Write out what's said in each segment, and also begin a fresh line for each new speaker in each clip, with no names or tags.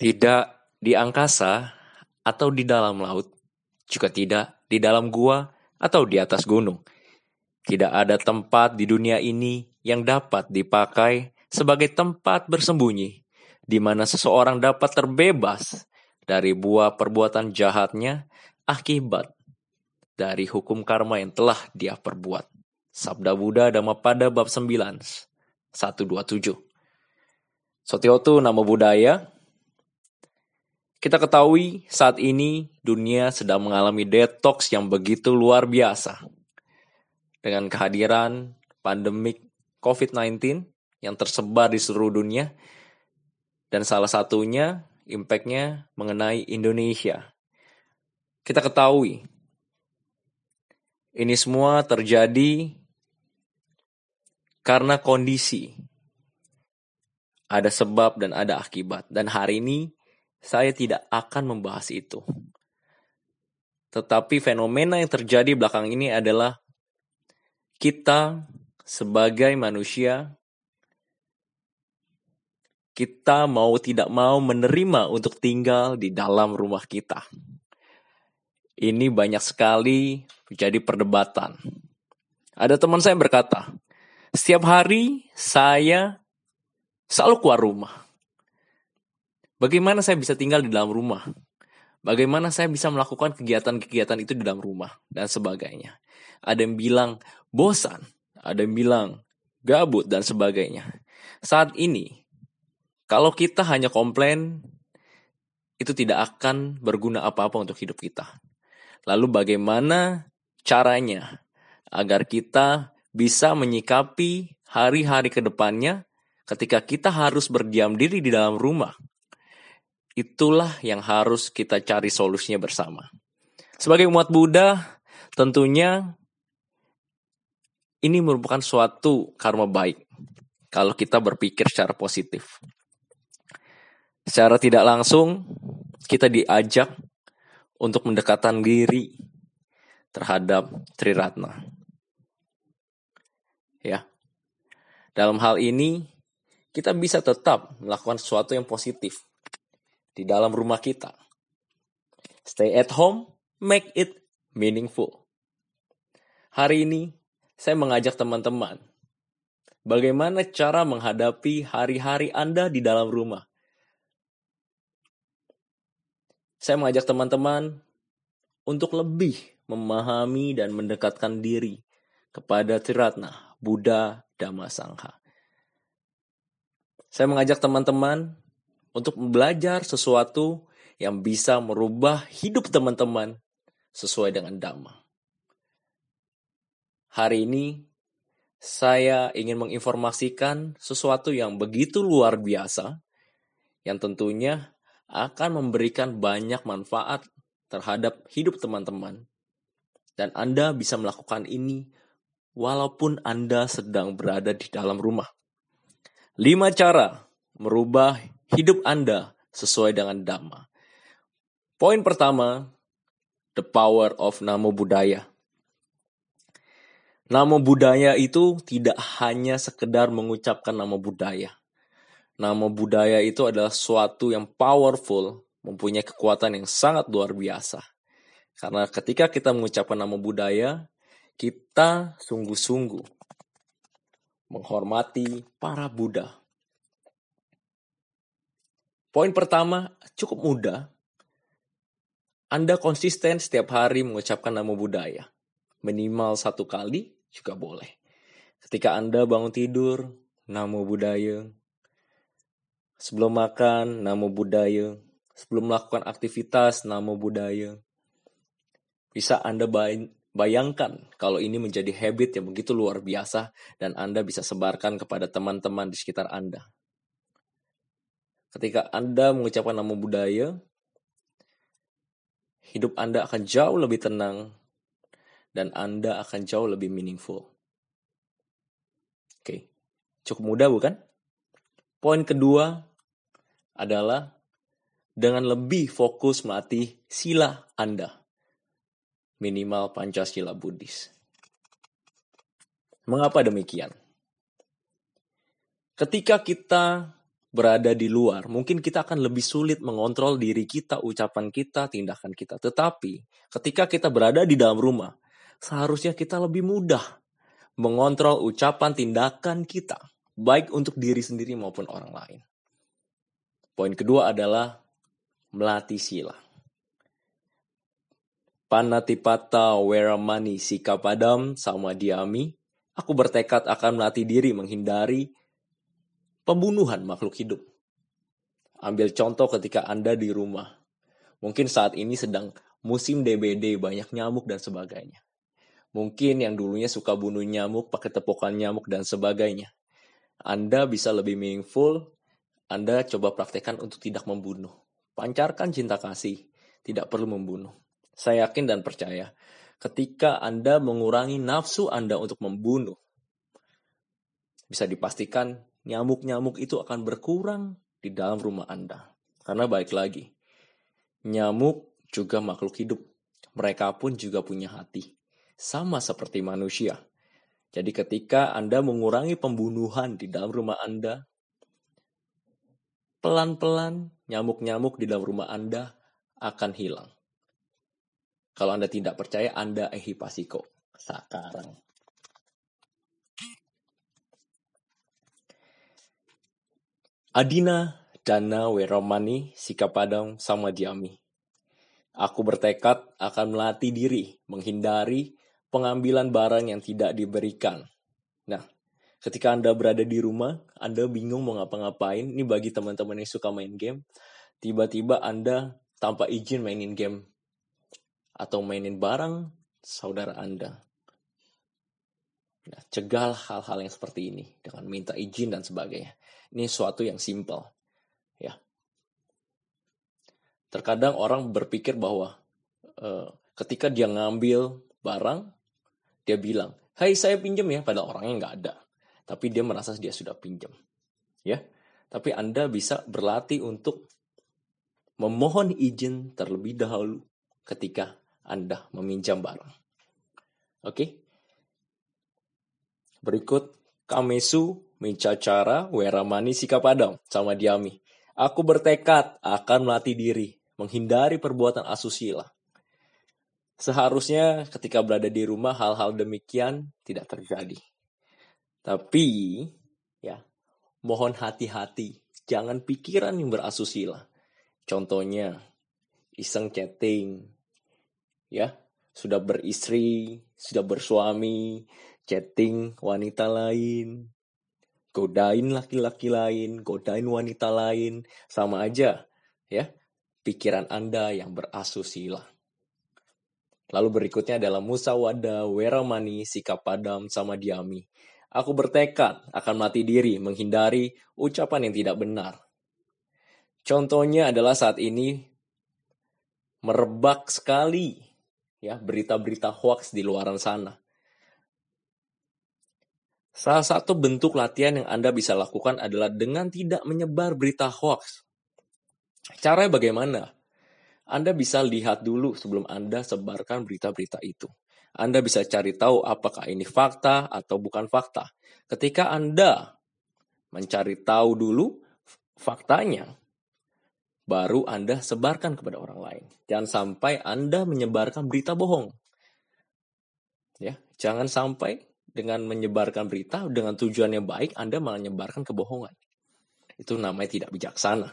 Tidak di angkasa atau di dalam laut, juga tidak di dalam gua atau di atas gunung. Tidak ada tempat di dunia ini yang dapat dipakai sebagai tempat bersembunyi, di mana seseorang dapat terbebas dari buah perbuatan jahatnya akibat dari hukum karma yang telah dia perbuat. Sabda Buddha Dhammapada bab 9, 127. Sotiotu nama budaya, kita ketahui saat ini dunia sedang mengalami detox yang begitu luar biasa. Dengan kehadiran pandemik COVID-19 yang tersebar di seluruh dunia, dan salah satunya impactnya mengenai Indonesia. Kita ketahui, ini semua terjadi karena kondisi. Ada sebab dan ada akibat. Dan hari ini saya tidak akan membahas itu. Tetapi fenomena yang terjadi belakang ini adalah kita sebagai manusia kita mau tidak mau menerima untuk tinggal di dalam rumah kita. Ini banyak sekali menjadi perdebatan. Ada teman saya berkata, setiap hari saya selalu keluar rumah. Bagaimana saya bisa tinggal di dalam rumah? Bagaimana saya bisa melakukan kegiatan-kegiatan itu di dalam rumah dan sebagainya? Ada yang bilang bosan, ada yang bilang gabut dan sebagainya. Saat ini, kalau kita hanya komplain, itu tidak akan berguna apa-apa untuk hidup kita. Lalu bagaimana caranya agar kita bisa menyikapi hari-hari ke depannya ketika kita harus berdiam diri di dalam rumah Itulah yang harus kita cari solusinya bersama. Sebagai umat Buddha, tentunya ini merupakan suatu karma baik kalau kita berpikir secara positif. Secara tidak langsung, kita diajak untuk mendekatan diri terhadap Triratna. Ya. Dalam hal ini, kita bisa tetap melakukan sesuatu yang positif di dalam rumah kita. Stay at home, make it meaningful. Hari ini, saya mengajak teman-teman bagaimana cara menghadapi hari-hari Anda di dalam rumah. Saya mengajak teman-teman untuk lebih memahami dan mendekatkan diri kepada Triratna, Buddha, Dhamma Sangha. Saya mengajak teman-teman untuk belajar sesuatu yang bisa merubah hidup teman-teman sesuai dengan Dhamma. Hari ini saya ingin menginformasikan sesuatu yang begitu luar biasa yang tentunya akan memberikan banyak manfaat terhadap hidup teman-teman. Dan Anda bisa melakukan ini walaupun Anda sedang berada di dalam rumah. Lima cara merubah hidup Anda sesuai dengan Dhamma. Poin pertama, the power of namo budaya. Namo budaya itu tidak hanya sekedar mengucapkan nama budaya. Nama budaya itu adalah suatu yang powerful, mempunyai kekuatan yang sangat luar biasa. Karena ketika kita mengucapkan nama budaya, kita sungguh-sungguh menghormati para Buddha, Poin pertama cukup mudah. Anda konsisten setiap hari mengucapkan nama budaya. Minimal satu kali juga boleh. Ketika Anda bangun tidur, nama budaya. Sebelum makan, nama budaya. Sebelum melakukan aktivitas, nama budaya. Bisa Anda bayangkan kalau ini menjadi habit yang begitu luar biasa dan Anda bisa sebarkan kepada teman-teman di sekitar Anda. Ketika Anda mengucapkan nama budaya, hidup Anda akan jauh lebih tenang dan Anda akan jauh lebih meaningful. Oke, cukup mudah bukan? Poin kedua adalah dengan lebih fokus melatih sila Anda. Minimal Pancasila Buddhis. Mengapa demikian? Ketika kita berada di luar, mungkin kita akan lebih sulit mengontrol diri kita, ucapan kita, tindakan kita. Tetapi ketika kita berada di dalam rumah, seharusnya kita lebih mudah mengontrol ucapan, tindakan kita, baik untuk diri sendiri maupun orang lain. Poin kedua adalah melatih sila. Panatipata weramani sikapadam sama diami. Aku bertekad akan melatih diri menghindari pembunuhan makhluk hidup. Ambil contoh ketika Anda di rumah. Mungkin saat ini sedang musim DBD, banyak nyamuk dan sebagainya. Mungkin yang dulunya suka bunuh nyamuk, pakai tepukan nyamuk dan sebagainya. Anda bisa lebih meaningful, Anda coba praktekkan untuk tidak membunuh. Pancarkan cinta kasih, tidak perlu membunuh. Saya yakin dan percaya, ketika Anda mengurangi nafsu Anda untuk membunuh, bisa dipastikan nyamuk-nyamuk itu akan berkurang di dalam rumah Anda. Karena baik lagi, nyamuk juga makhluk hidup. Mereka pun juga punya hati. Sama seperti manusia. Jadi ketika Anda mengurangi pembunuhan di dalam rumah Anda, pelan-pelan nyamuk-nyamuk di dalam rumah Anda akan hilang. Kalau Anda tidak percaya, Anda ehipasiko sekarang. Adina Dana Weromani sama Diami. Aku bertekad akan melatih diri menghindari pengambilan barang yang tidak diberikan. Nah, ketika Anda berada di rumah, Anda bingung mau ngapa-ngapain. Ini bagi teman-teman yang suka main game. Tiba-tiba Anda tanpa izin mainin game atau mainin barang saudara Anda. Nah, cegah hal-hal yang seperti ini dengan minta izin dan sebagainya. Ini suatu yang simple. Ya. Terkadang orang berpikir bahwa uh, ketika dia ngambil barang, dia bilang, "Hai, saya pinjam ya," padahal orangnya nggak ada. Tapi dia merasa dia sudah pinjam. Ya. Tapi Anda bisa berlatih untuk memohon izin terlebih dahulu ketika Anda meminjam barang. Oke. Berikut Kamesu Mencacara Weramani Sikapadam sama Diami. Aku bertekad akan melatih diri, menghindari perbuatan asusila. Seharusnya ketika berada di rumah hal-hal demikian tidak terjadi. Tapi ya, mohon hati-hati, jangan pikiran yang berasusila. Contohnya iseng chatting, ya, sudah beristri, sudah bersuami, chatting wanita lain, godain laki-laki lain, godain wanita lain, sama aja ya pikiran Anda yang berasusila. Lalu berikutnya adalah musawada, weramani, sikap padam, sama diami. Aku bertekad akan mati diri menghindari ucapan yang tidak benar. Contohnya adalah saat ini merebak sekali ya berita-berita hoax di luaran sana. Salah satu bentuk latihan yang Anda bisa lakukan adalah dengan tidak menyebar berita hoax. Caranya bagaimana? Anda bisa lihat dulu sebelum Anda sebarkan berita-berita itu. Anda bisa cari tahu apakah ini fakta atau bukan fakta. Ketika Anda mencari tahu dulu faktanya, baru Anda sebarkan kepada orang lain. Jangan sampai Anda menyebarkan berita bohong. Ya, jangan sampai dengan menyebarkan berita dengan tujuan yang baik, Anda malah menyebarkan kebohongan. Itu namanya tidak bijaksana.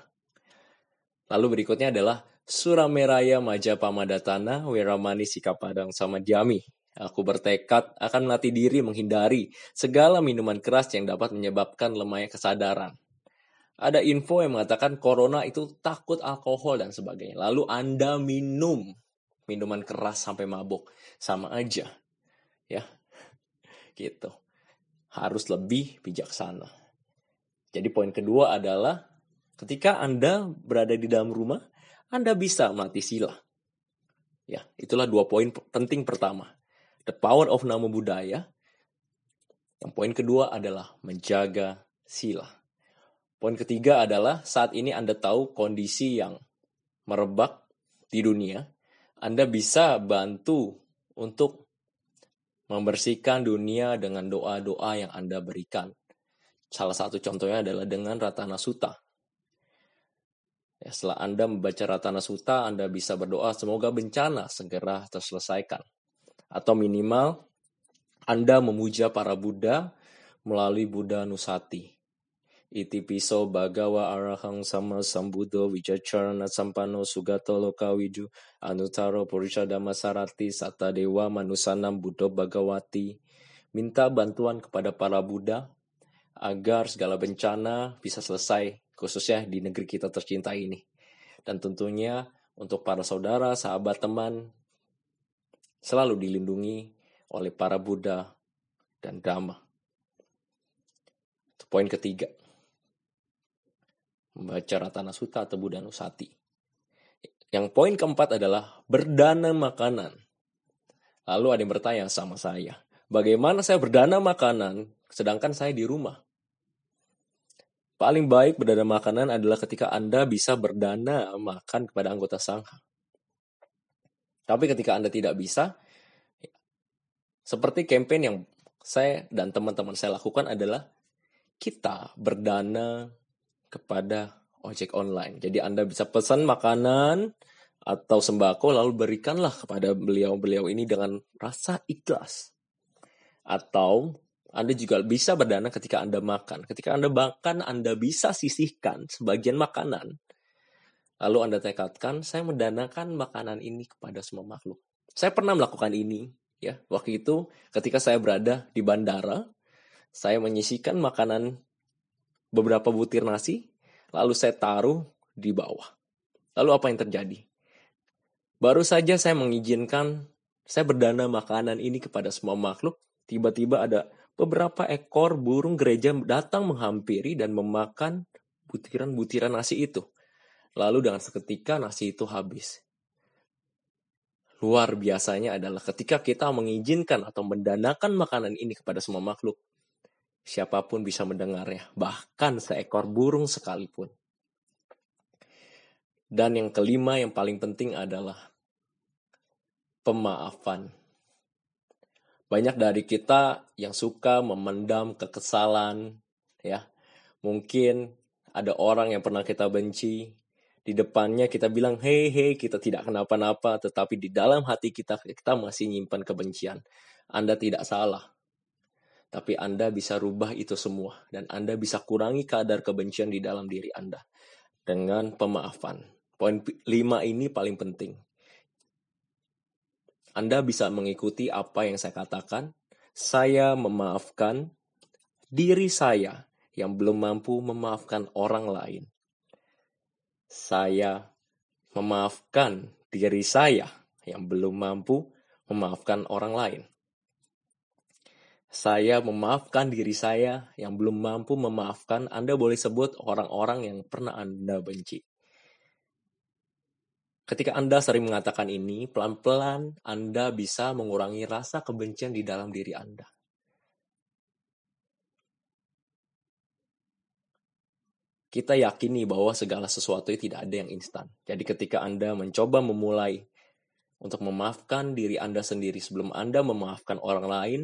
Lalu berikutnya adalah Surameraya Maja Pamadatana Weramani Sikapadang sama Diami. Aku bertekad akan melatih diri menghindari segala minuman keras yang dapat menyebabkan lemahnya kesadaran. Ada info yang mengatakan corona itu takut alkohol dan sebagainya. Lalu Anda minum minuman keras sampai mabuk. Sama aja. Ya, gitu. Harus lebih bijaksana. Jadi poin kedua adalah ketika Anda berada di dalam rumah, Anda bisa melatih sila. Ya, itulah dua poin penting pertama. The power of nama budaya. Yang poin kedua adalah menjaga sila. Poin ketiga adalah saat ini Anda tahu kondisi yang merebak di dunia, Anda bisa bantu untuk membersihkan dunia dengan doa-doa yang Anda berikan. Salah satu contohnya adalah dengan Ratana Sutta. Ya, setelah Anda membaca Ratana Sutta, Anda bisa berdoa semoga bencana segera terselesaikan. Atau minimal Anda memuja para Buddha melalui Buddha Nusati. Iti piso bagawa arahang sama sambudo wijacarana sampano sugato lokawidu anutaro purisha damasarati sata dewa manusanam buddho bagawati. Minta bantuan kepada para Buddha agar segala bencana bisa selesai khususnya di negeri kita tercinta ini. Dan tentunya untuk para saudara, sahabat, teman, selalu dilindungi oleh para Buddha dan Dhamma. Poin ketiga. Membaca Ratana Sutta atau Buddha Nusati. Yang poin keempat adalah berdana makanan. Lalu ada yang bertanya sama saya, bagaimana saya berdana makanan sedangkan saya di rumah? Paling baik berdana makanan adalah ketika Anda bisa berdana makan kepada anggota sangha. Tapi ketika Anda tidak bisa, seperti campaign yang saya dan teman-teman saya lakukan adalah kita berdana kepada ojek online. Jadi Anda bisa pesan makanan atau sembako lalu berikanlah kepada beliau-beliau ini dengan rasa ikhlas. Atau anda juga bisa berdana ketika Anda makan. Ketika Anda makan, Anda bisa sisihkan sebagian makanan. Lalu Anda tekadkan, saya mendanakan makanan ini kepada semua makhluk. Saya pernah melakukan ini. ya Waktu itu ketika saya berada di bandara, saya menyisihkan makanan beberapa butir nasi, lalu saya taruh di bawah. Lalu apa yang terjadi? Baru saja saya mengizinkan saya berdana makanan ini kepada semua makhluk, tiba-tiba ada beberapa ekor burung gereja datang menghampiri dan memakan butiran-butiran nasi itu. Lalu dengan seketika nasi itu habis. Luar biasanya adalah ketika kita mengizinkan atau mendanakan makanan ini kepada semua makhluk, siapa pun bisa mendengarnya, bahkan seekor burung sekalipun. Dan yang kelima yang paling penting adalah pemaafan. Banyak dari kita yang suka memendam kekesalan, ya. Mungkin ada orang yang pernah kita benci, di depannya kita bilang, hei, hei, kita tidak kenapa-napa, tetapi di dalam hati kita, kita masih nyimpan kebencian. Anda tidak salah. Tapi Anda bisa rubah itu semua. Dan Anda bisa kurangi kadar kebencian di dalam diri Anda. Dengan pemaafan. Poin lima ini paling penting. Anda bisa mengikuti apa yang saya katakan. Saya memaafkan diri saya yang belum mampu memaafkan orang lain. Saya memaafkan diri saya yang belum mampu memaafkan orang lain. Saya memaafkan diri saya yang belum mampu memaafkan. Anda boleh sebut orang-orang yang pernah Anda benci. Ketika Anda sering mengatakan ini, pelan-pelan Anda bisa mengurangi rasa kebencian di dalam diri Anda. Kita yakini bahwa segala sesuatu tidak ada yang instan. Jadi ketika Anda mencoba memulai untuk memaafkan diri Anda sendiri sebelum Anda memaafkan orang lain,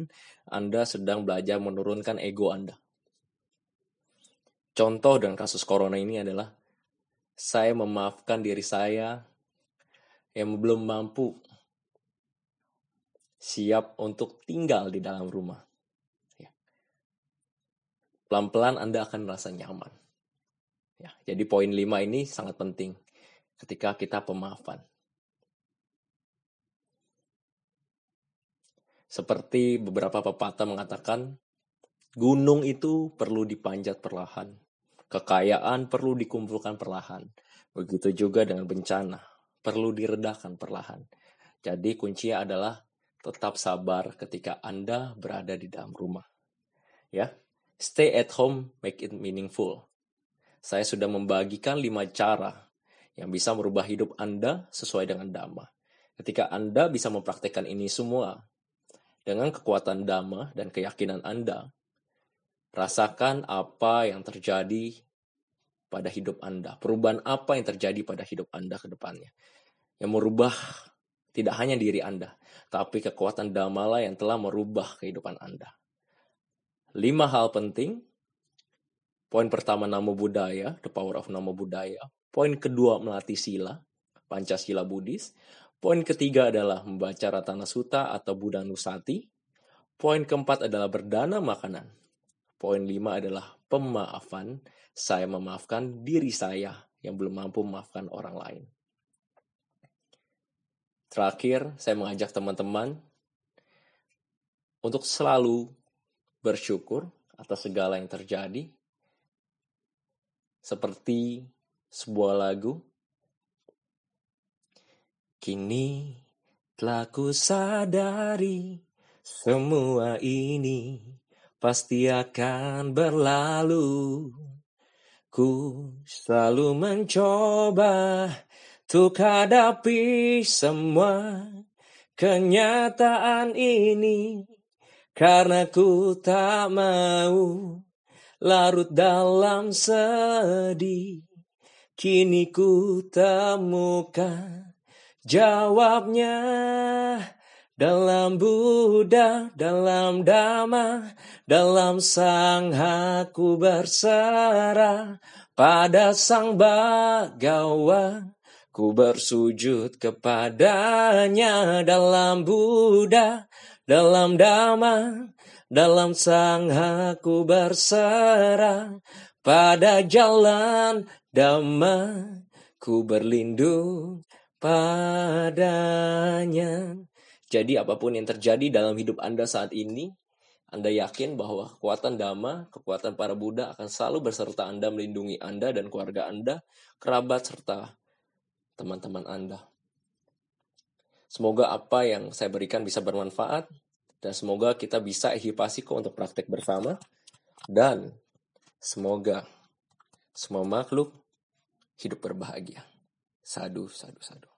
Anda sedang belajar menurunkan ego Anda. Contoh dengan kasus corona ini adalah saya memaafkan diri saya yang belum mampu siap untuk tinggal di dalam rumah. Ya. Pelan-pelan Anda akan merasa nyaman. Ya, jadi poin 5 ini sangat penting ketika kita pemaafan. Seperti beberapa pepatah mengatakan, gunung itu perlu dipanjat perlahan, kekayaan perlu dikumpulkan perlahan. Begitu juga dengan bencana, perlu diredakan perlahan. Jadi kuncinya adalah tetap sabar ketika Anda berada di dalam rumah. Ya, stay at home, make it meaningful. Saya sudah membagikan lima cara yang bisa merubah hidup Anda sesuai dengan Dhamma. Ketika Anda bisa mempraktekkan ini semua dengan kekuatan Dhamma dan keyakinan Anda, rasakan apa yang terjadi pada hidup Anda. Perubahan apa yang terjadi pada hidup Anda ke depannya. Yang merubah tidak hanya diri Anda, tapi kekuatan damala yang telah merubah kehidupan Anda. Lima hal penting. Poin pertama, nama budaya, the power of nama budaya. Poin kedua melatih sila, Pancasila Buddhis. Poin ketiga adalah membaca Ratana Sutta atau Buddha Nusati. Poin keempat adalah berdana makanan. Poin lima adalah pemaafan. Saya memaafkan diri saya yang belum mampu memaafkan orang lain. Terakhir, saya mengajak teman-teman untuk selalu bersyukur atas segala yang terjadi, seperti sebuah lagu. Kini telah ku sadari semua ini pasti akan berlalu. Ku selalu mencoba untuk hadapi semua kenyataan ini karena ku tak mau larut dalam sedih. Kini ku temukan jawabnya dalam Buddha, dalam Dhamma, dalam Sang Haku berserah pada Sang Bagawa. Ku bersujud kepadanya dalam Buddha, dalam Dhamma, dalam Sang Haku berserah pada jalan Dhamma ku berlindung padanya. Jadi apa pun yang terjadi dalam hidup Anda saat ini, Anda yakin bahwa kekuatan Dhamma, kekuatan para Buddha akan selalu berserta Anda melindungi Anda dan keluarga Anda, kerabat serta teman-teman Anda. Semoga apa yang saya berikan bisa bermanfaat dan semoga kita bisa ihipasiko untuk praktek bersama dan semoga semua makhluk hidup berbahagia. Sadu, sadu, sadu.